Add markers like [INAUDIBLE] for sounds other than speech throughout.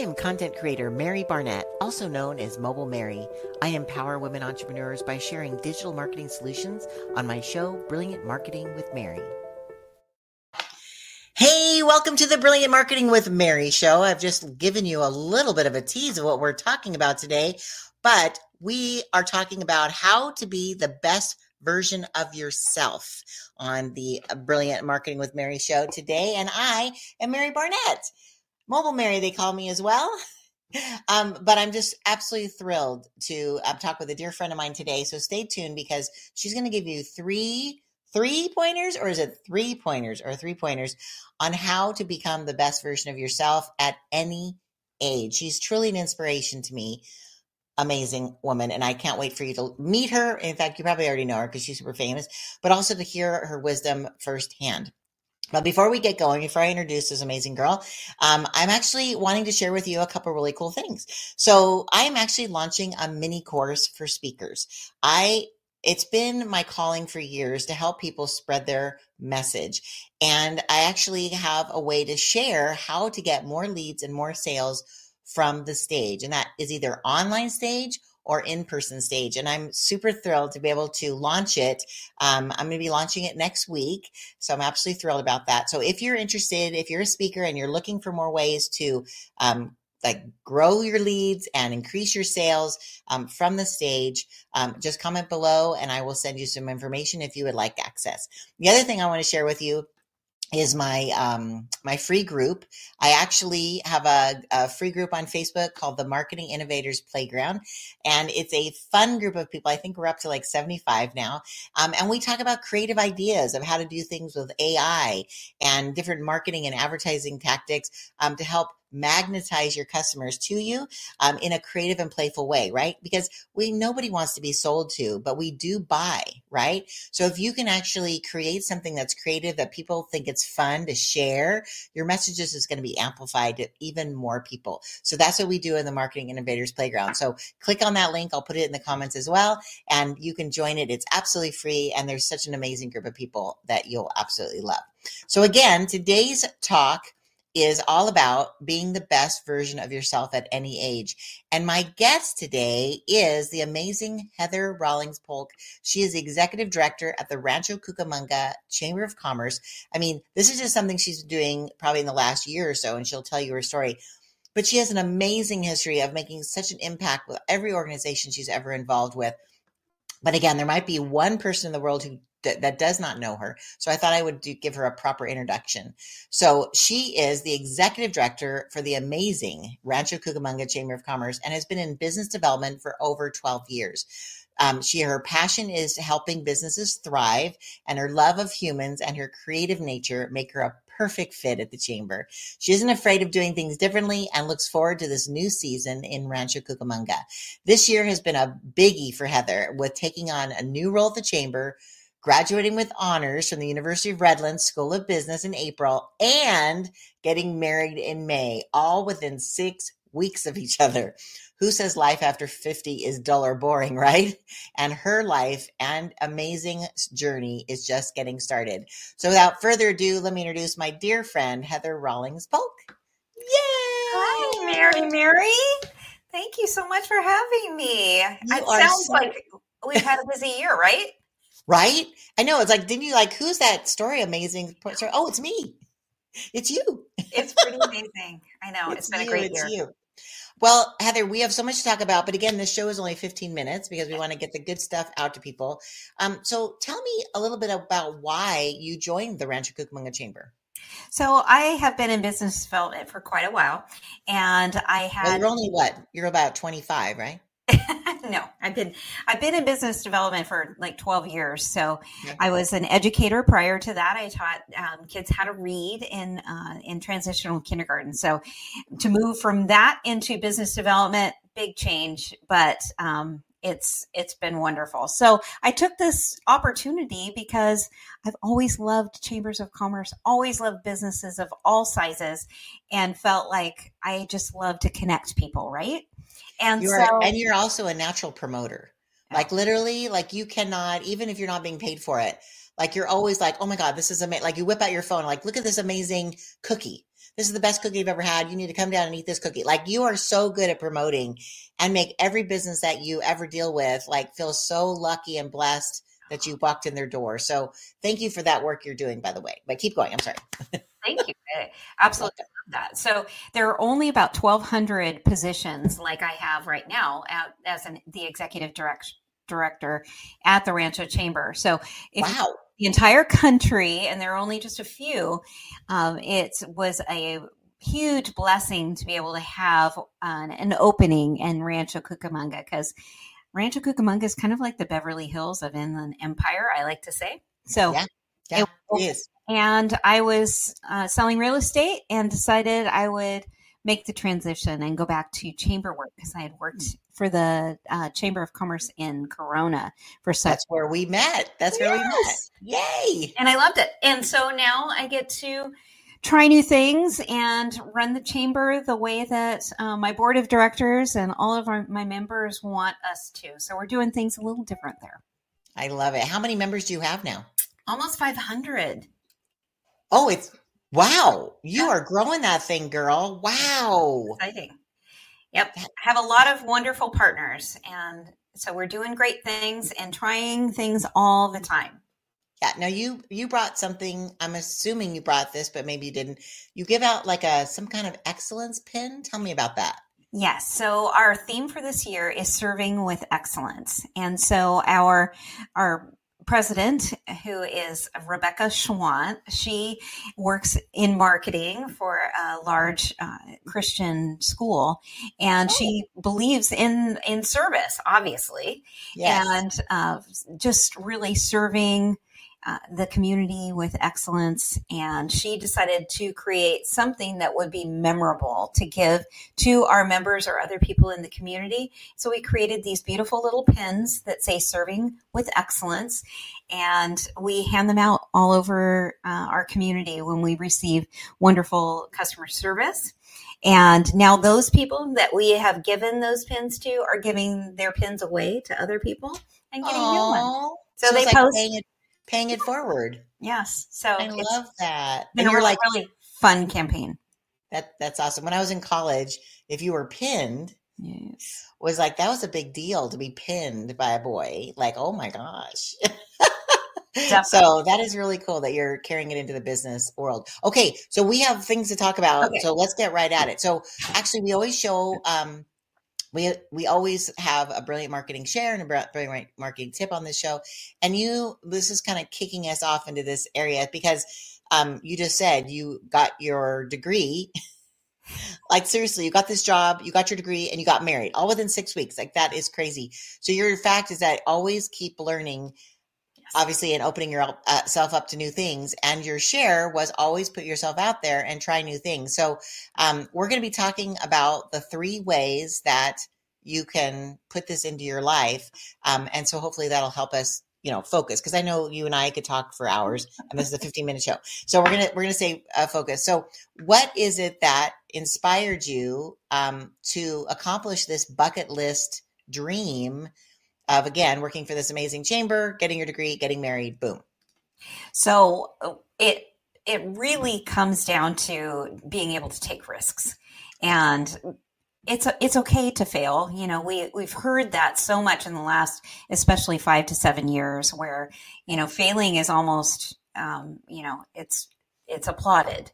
am content creator Mary Barnett, also known as Mobile Mary. I empower women entrepreneurs by sharing digital marketing solutions on my show, Brilliant Marketing with Mary. Hey, welcome to the Brilliant Marketing with Mary show. I've just given you a little bit of a tease of what we're talking about today, but we are talking about how to be the best version of yourself on the Brilliant Marketing with Mary show today. And I am Mary Barnett. Mobile Mary, they call me as well. [LAUGHS] Um, but I'm just absolutely thrilled to uh, talk with a dear friend of mine today. So stay tuned because she's going to give you three three pointers, or is it three pointers or three pointers on how to become the best version of yourself at any age. She's truly an inspiration to me. Amazing woman, and I can't wait for you to meet her. In fact, you probably already know her because she's super famous, but also to hear her wisdom firsthand. But before we get going, before I introduce this amazing girl, um, I'm actually wanting to share with you a couple really cool things. So I am actually launching a mini course for speakers. I it's been my calling for years to help people spread their message. And I actually have a way to share how to get more leads and more sales from the stage. And that is either online stage or in person stage. And I'm super thrilled to be able to launch it. Um, I'm going to be launching it next week. So I'm absolutely thrilled about that. So if you're interested, if you're a speaker and you're looking for more ways to um, like grow your leads and increase your sales um, from the stage um, just comment below and i will send you some information if you would like access the other thing i want to share with you is my um, my free group. I actually have a, a, free group on Facebook called the Marketing Innovators Playground, and it's a fun group of people. I think we're up to like seventy five now, um, and we talk about creative ideas of how to do things with AI and different marketing and advertising tactics um, to help magnetize your customers to you um, in a creative and playful way, right? Because we nobody wants to be sold to, but we do buy, right? So if you can actually create something that's creative that people think it's fun to share, your messages is going to be amplified to even more people. So that's what we do in the Marketing Innovators Playground. So click on that link. I'll put it in the comments as well, and you can join it. It's absolutely free, and there's such an amazing group of people that you'll absolutely love. So again, today's talk is all about being the best version of yourself at any age. And my guest today is the amazing Heather Rawlings Polk. She is the executive director at the Rancho Cucamonga Chamber of Commerce. I mean, this is just something she's doing probably in the last year or so, and she'll tell you her story. But she has an amazing history of making such an impact with every organization she's ever involved with. But again, there might be one person in the world who that, that does not know her. So I thought I would do, give her a proper introduction. So she is the executive director for the amazing Rancho Cucamonga Chamber of Commerce and has been in business development for over 12 years. Um, she her passion is helping businesses thrive, and her love of humans and her creative nature make her a perfect fit at the chamber. She isn't afraid of doing things differently and looks forward to this new season in Rancho Cucamonga. This year has been a biggie for Heather with taking on a new role at the chamber graduating with honors from the University of Redlands School of Business in April, and getting married in May, all within six weeks of each other. Who says life after 50 is dull or boring, [LAUGHS] right? And her life and amazing journey is just getting started. So without further ado, let me introduce my dear friend, Heather Rawlings Polk. Yay! Hi, Mary Mary. Thank you so much for having me. You it sounds so- like we've had a busy year, right? Right? I know. It's like, didn't you like who's that story? Amazing story. Oh, it's me. It's you. It's pretty amazing. I know. [LAUGHS] it's, it's been you, a great year. You. Well, Heather, we have so much to talk about, but again, this show is only 15 minutes because we want to get the good stuff out to people. Um, so tell me a little bit about why you joined the Rancho Cucamonga Chamber. So I have been in business development for quite a while, and I had. Well, you're only what? You're about 25, right? [LAUGHS] no, I've been I've been in business development for like 12 years. So I was an educator prior to that. I taught um, kids how to read in uh, in transitional kindergarten. So to move from that into business development, big change, but um, it's it's been wonderful. So I took this opportunity because I've always loved chambers of commerce, always loved businesses of all sizes, and felt like I just love to connect people, right? And you're, so, and you're also a natural promoter. Like literally, like you cannot, even if you're not being paid for it, like you're always like, oh my God, this is amazing. Like you whip out your phone, like, look at this amazing cookie. this is the best cookie you've ever had. You need to come down and eat this cookie. Like you are so good at promoting and make every business that you ever deal with like feel so lucky and blessed that you walked in their door. So thank you for that work you're doing, by the way. But keep going. I'm sorry. Thank you. [LAUGHS] Absolutely that. So there are only about 1,200 positions like I have right now at, as an, the executive direct, director at the Rancho Chamber. So wow. the entire country, and there are only just a few, um, it was a huge blessing to be able to have an, an opening in Rancho Cucamonga because Rancho Cucamonga is kind of like the Beverly Hills of Inland Empire, I like to say. So yeah, yeah, it is. And I was uh, selling real estate and decided I would make the transition and go back to chamber work because I had worked for the uh, Chamber of Commerce in Corona for such. That's where we met. That's yes. where we met. Yay! And I loved it. And so now I get to try new things and run the chamber the way that uh, my board of directors and all of our, my members want us to. So we're doing things a little different there. I love it. How many members do you have now? Almost 500. Oh, it's wow. You yeah. are growing that thing, girl. Wow. Exciting. Yep. Have a lot of wonderful partners. And so we're doing great things and trying things all the time. Yeah. Now you you brought something. I'm assuming you brought this, but maybe you didn't. You give out like a some kind of excellence pin. Tell me about that. Yes. So our theme for this year is serving with excellence. And so our our president, who is Rebecca Schwant, she works in marketing for a large uh, Christian school, and oh. she believes in in service, obviously, yes. and uh, just really serving uh, the community with excellence. And she decided to create something that would be memorable to give to our members or other people in the community. So we created these beautiful little pins that say serving with excellence. And we hand them out all over uh, our community when we receive wonderful customer service. And now those people that we have given those pins to are giving their pins away to other people and getting Aww. new ones. So, so they like post paying it forward. Yes. So I love that. And you're like really fun campaign. That that's awesome. When I was in college, if you were pinned, yes. was like that was a big deal to be pinned by a boy. Like, oh my gosh. [LAUGHS] so that is really cool that you're carrying it into the business world. Okay, so we have things to talk about. Okay. So let's get right at it. So actually, we always show um, we we always have a brilliant marketing share and a brilliant marketing tip on this show. And you this is kind of kicking us off into this area because um, you just said you got your degree. [LAUGHS] Like seriously you got this job you got your degree and you got married all within six weeks. Like that is crazy. So your fact is that always keep learning obviously and opening yourself uh, up to new things and your share was always put yourself out there and try new things. So um, we're going to be talking about the three ways that you can put this into your life um, and so hopefully that'll help us you know focus because i know you and i could talk for hours and this is a 15 minute show. So we're gonna we're gonna say uh, focus so what is it that inspired you um, to accomplish this bucket list dream of again working for this amazing chamber, getting your degree, getting married, boom. So uh, it it really comes down to being able to take risks. And it's it's okay to fail. You know, we we've heard that so much in the last, especially five to seven years, where you know failing is almost, um, you know, it's it's applauded.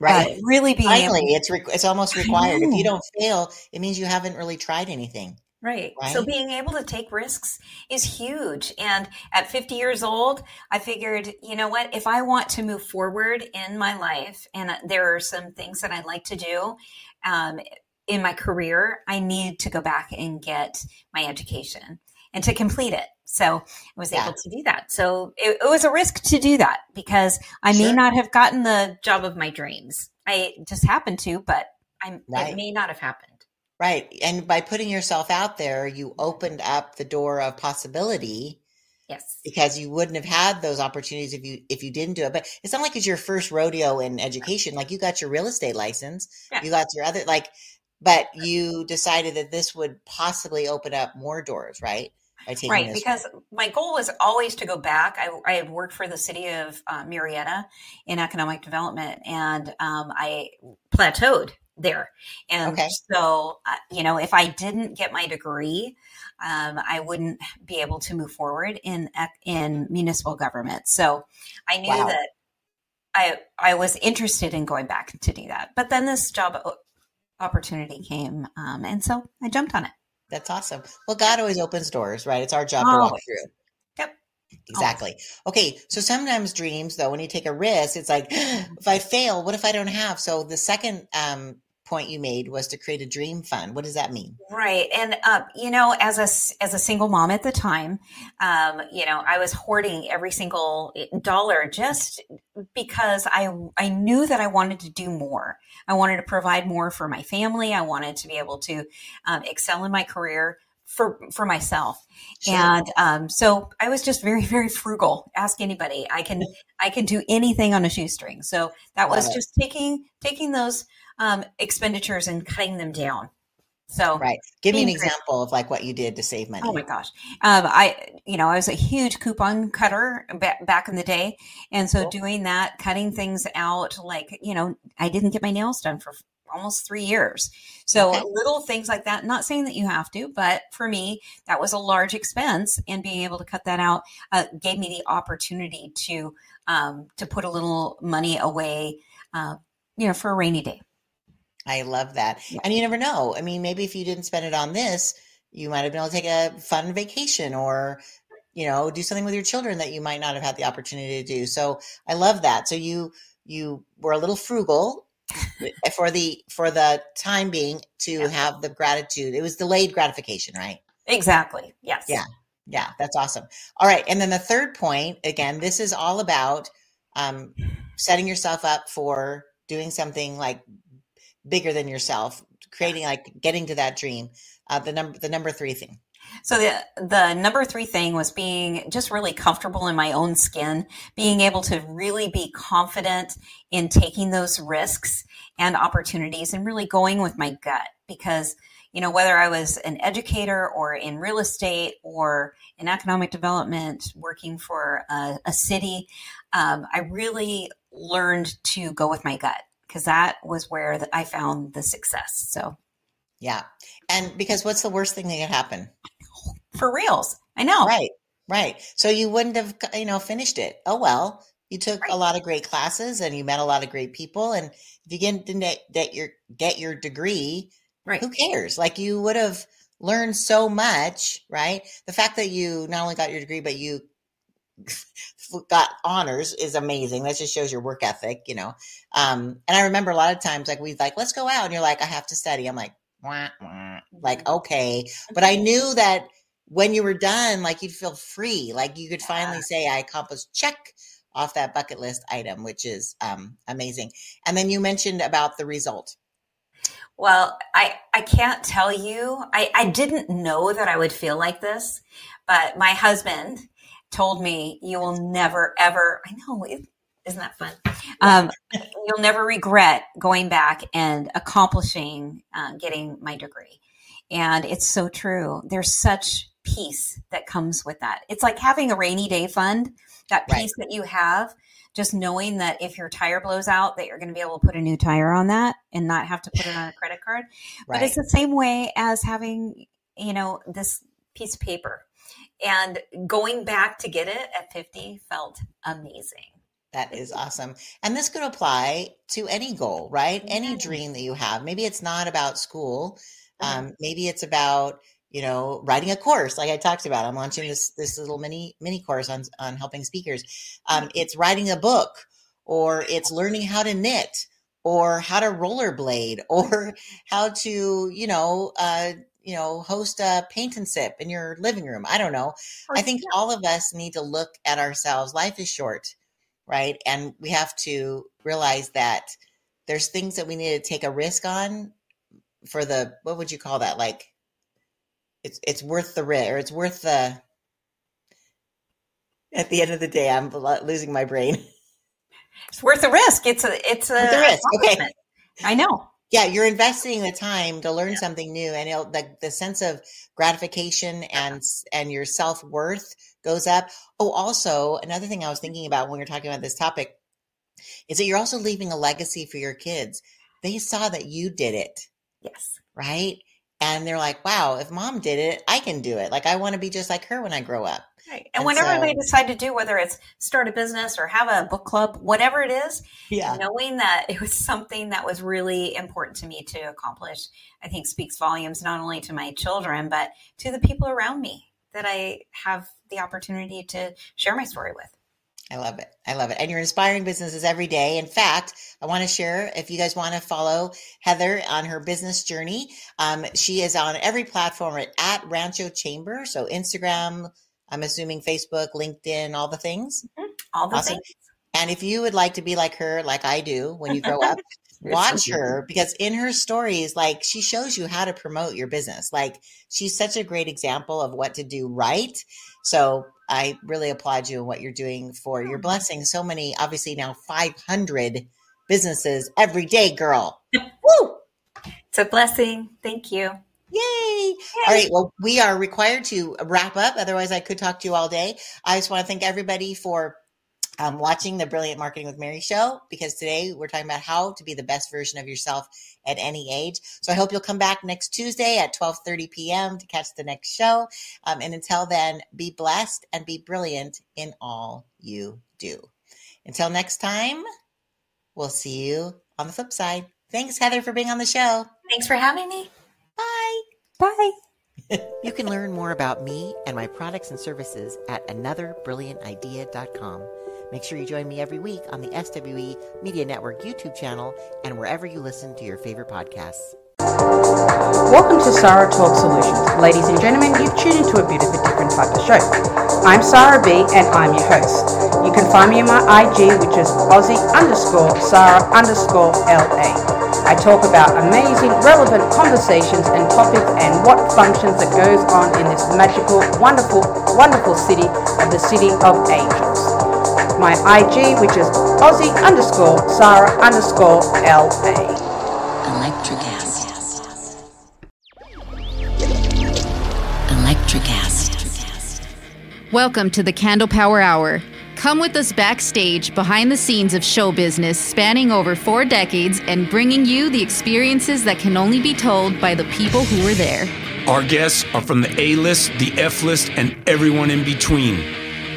Right. really being finally, able- it's re- it's almost required. If you don't fail, it means you haven't really tried anything. Right. right. So being able to take risks is huge. And at 50 years old, I figured, you know what? If I want to move forward in my life, and there are some things that I'd like to do um, in my career, I need to go back and get my education and to complete it. So I was yeah. able to do that. So it, it, was a risk to do that because I sure. may not have gotten the job of my dreams. I just happened to, but I, right. it may not have happened. Right. And by putting yourself out there, you opened up the door of possibility. Yes. Because you wouldn't have had those opportunities if you if you didn't do it. But it's not like it's your first rodeo in education. Like you got your real estate license. Yeah. You got your other like but you decided that this would possibly open up more doors, right? right because my goal was always to go back i, I had worked for the city of uh, Murrieta in economic development and um, i plateaued there and okay. so uh, you know if i didn't get my degree um, i wouldn't be able to move forward in in municipal government so i knew wow. that i i was interested in going back to do that but then this job opportunity came um, and so i jumped on it that's awesome. Well, God always opens doors, right? It's our job to walk through. Yep. Exactly. Okay. So sometimes dreams, though, when you take a risk, it's like, [GASPS] if I fail, what if I don't have? So the second um, point you made was to create a dream fund. What does that mean? Right, and uh, you know, as a as a single mom at the time, um, you know, I was hoarding every single dollar just because I I knew that I wanted to do more. I wanted to provide more for my family. I wanted to be able to um, excel in my career for for myself. Sure. and um, so i was just very very frugal. Ask anybody. I can i can do anything on a shoestring. So that was just taking taking those um, expenditures and cutting them down. So right, give me an example of like what you did to save money. Oh my gosh, um, I you know I was a huge coupon cutter back in the day, and so cool. doing that, cutting things out, like you know I didn't get my nails done for almost three years. So okay. little things like that. Not saying that you have to, but for me that was a large expense, and being able to cut that out uh, gave me the opportunity to um, to put a little money away, uh, you know, for a rainy day. I love that. Yeah. And you never know. I mean, maybe if you didn't spend it on this, you might have been able to take a fun vacation or, you know, do something with your children that you might not have had the opportunity to do. So I love that. So you you were a little frugal [LAUGHS] for the for the time being to yeah. have the gratitude. It was delayed gratification, right? Exactly. Yes. Yeah. Yeah, that's awesome. All right, and then the third point, again, this is all about um, setting yourself up for doing something like bigger than yourself, creating like getting to that dream. Uh, the number the number three thing. So the the number three thing was being just really comfortable in my own skin, being able to really be confident in taking those risks and opportunities, and really going with my gut because you know whether I was an educator or in real estate or in economic development, working for a, a city, um, I really learned to go with my gut because that was where the, I found the success. So, yeah. And because what's the worst thing that could happen? For reals. I know. Right. Right. So you wouldn't have, you know, finished it. Oh, well, you took right. a lot of great classes and you met a lot of great people. And if you get, didn't get your, get your degree, right. who cares? Like you would have learned so much, right? The fact that you not only got your degree, but you got honors is amazing. That just shows your work ethic, you know. Um, and I remember a lot of times, like we'd like, let's go out, and you're like, I have to study. I'm like, wah, wah. like mm-hmm. okay, but I knew that when you were done, like you'd feel free, like you could finally say, I accomplished check off that bucket list item, which is um, amazing. And then you mentioned about the result. Well, I I can't tell you. I I didn't know that I would feel like this, but my husband told me you will never ever i know isn't that fun? Um, you'll never regret going back and accomplishing uh, getting my degree. And it's so true. There's such peace that comes with that. It's like having a rainy day fund that peace right. that you have just knowing that if your tire blows out that you're going to be able to put a new tire on that and not have to put it on a credit card. Right. but it's the same way as having you know this piece of paper and going back to get it at 50 felt amazing. That is awesome. And this could apply to any goal, right? Yeah. Any dream that you have. Maybe it's not about school. Um, maybe it's about, you know, writing a course like I talked about. I'm launching this this little mini mini course on on helping speakers. Um, mm-hmm. it's writing a book or it's learning how to knit or how to rollerblade [LAUGHS] or how to, you know, uh, you know, host a paint and sip in your living room. I don't know. I think all of us need to look at ourselves. Life is short, right? And we have to realize that there's things that we need to take a risk on for the what would you call that? Like it's it's worth the risk or it's worth the at the end of the day I'm losing my brain. It's worth the risk. It's a it's a, risk. Okay. I know. Yeah, you're investing the time to learn yeah. something new, and the the sense of gratification uh-huh. and and your self worth goes up. Oh, also another thing I was mm-hmm. thinking about when we were talking about this topic is that you're also leaving a legacy for your kids. They saw that you did it. Yes. Right. And they're like, wow, if mom did it, I can do it. Like, I want to be just like her when I grow up. Right. And, and whenever so, they decide to do, whether it's start a business or have a book club, whatever it is, yeah. knowing that it was something that was really important to me to accomplish, I think speaks volumes not only to my children, but to the people around me that I have the opportunity to share my story with. I love it. I love it. And you're inspiring businesses every day. In fact, I want to share if you guys want to follow Heather on her business journey. Um, she is on every platform at, at Rancho Chamber. So Instagram, I'm assuming Facebook, LinkedIn, all the things. Mm-hmm. All the awesome. things. And if you would like to be like her, like I do when you grow up, [LAUGHS] watch her because in her stories, like she shows you how to promote your business. Like she's such a great example of what to do right. So I really applaud you and what you're doing for your oh. blessing so many, obviously now 500 businesses every day, girl. Woo! It's a blessing. Thank you. Yay. Yay. All right. Well, we are required to wrap up. Otherwise, I could talk to you all day. I just want to thank everybody for um, watching the Brilliant Marketing with Mary show because today we're talking about how to be the best version of yourself at any age. So I hope you'll come back next Tuesday at 12:30 p.m. to catch the next show. Um, and until then, be blessed and be brilliant in all you do. Until next time, we'll see you on the flip side. Thanks, Heather, for being on the show. Thanks for having me. Bye. Bye. [LAUGHS] you can learn more about me and my products and services at anotherbrilliantidea.com. Make sure you join me every week on the SWE Media Network YouTube channel and wherever you listen to your favorite podcasts. Welcome to Sarah Talk Solutions. Ladies and gentlemen, you've tuned into a bit of a different type of show. I'm Sarah B and I'm your host. You can find me on my IG, which is Aussie underscore Sarah underscore LA. I talk about amazing, relevant conversations and topics and what functions that goes on in this magical, wonderful, wonderful city of the City of Angels my IG, which is Aussie underscore Sarah underscore LA. Electricast. Electricast. Welcome to the Candle Power Hour. Come with us backstage behind the scenes of show business spanning over four decades and bringing you the experiences that can only be told by the people who were there. Our guests are from the A list, the F list, and everyone in between.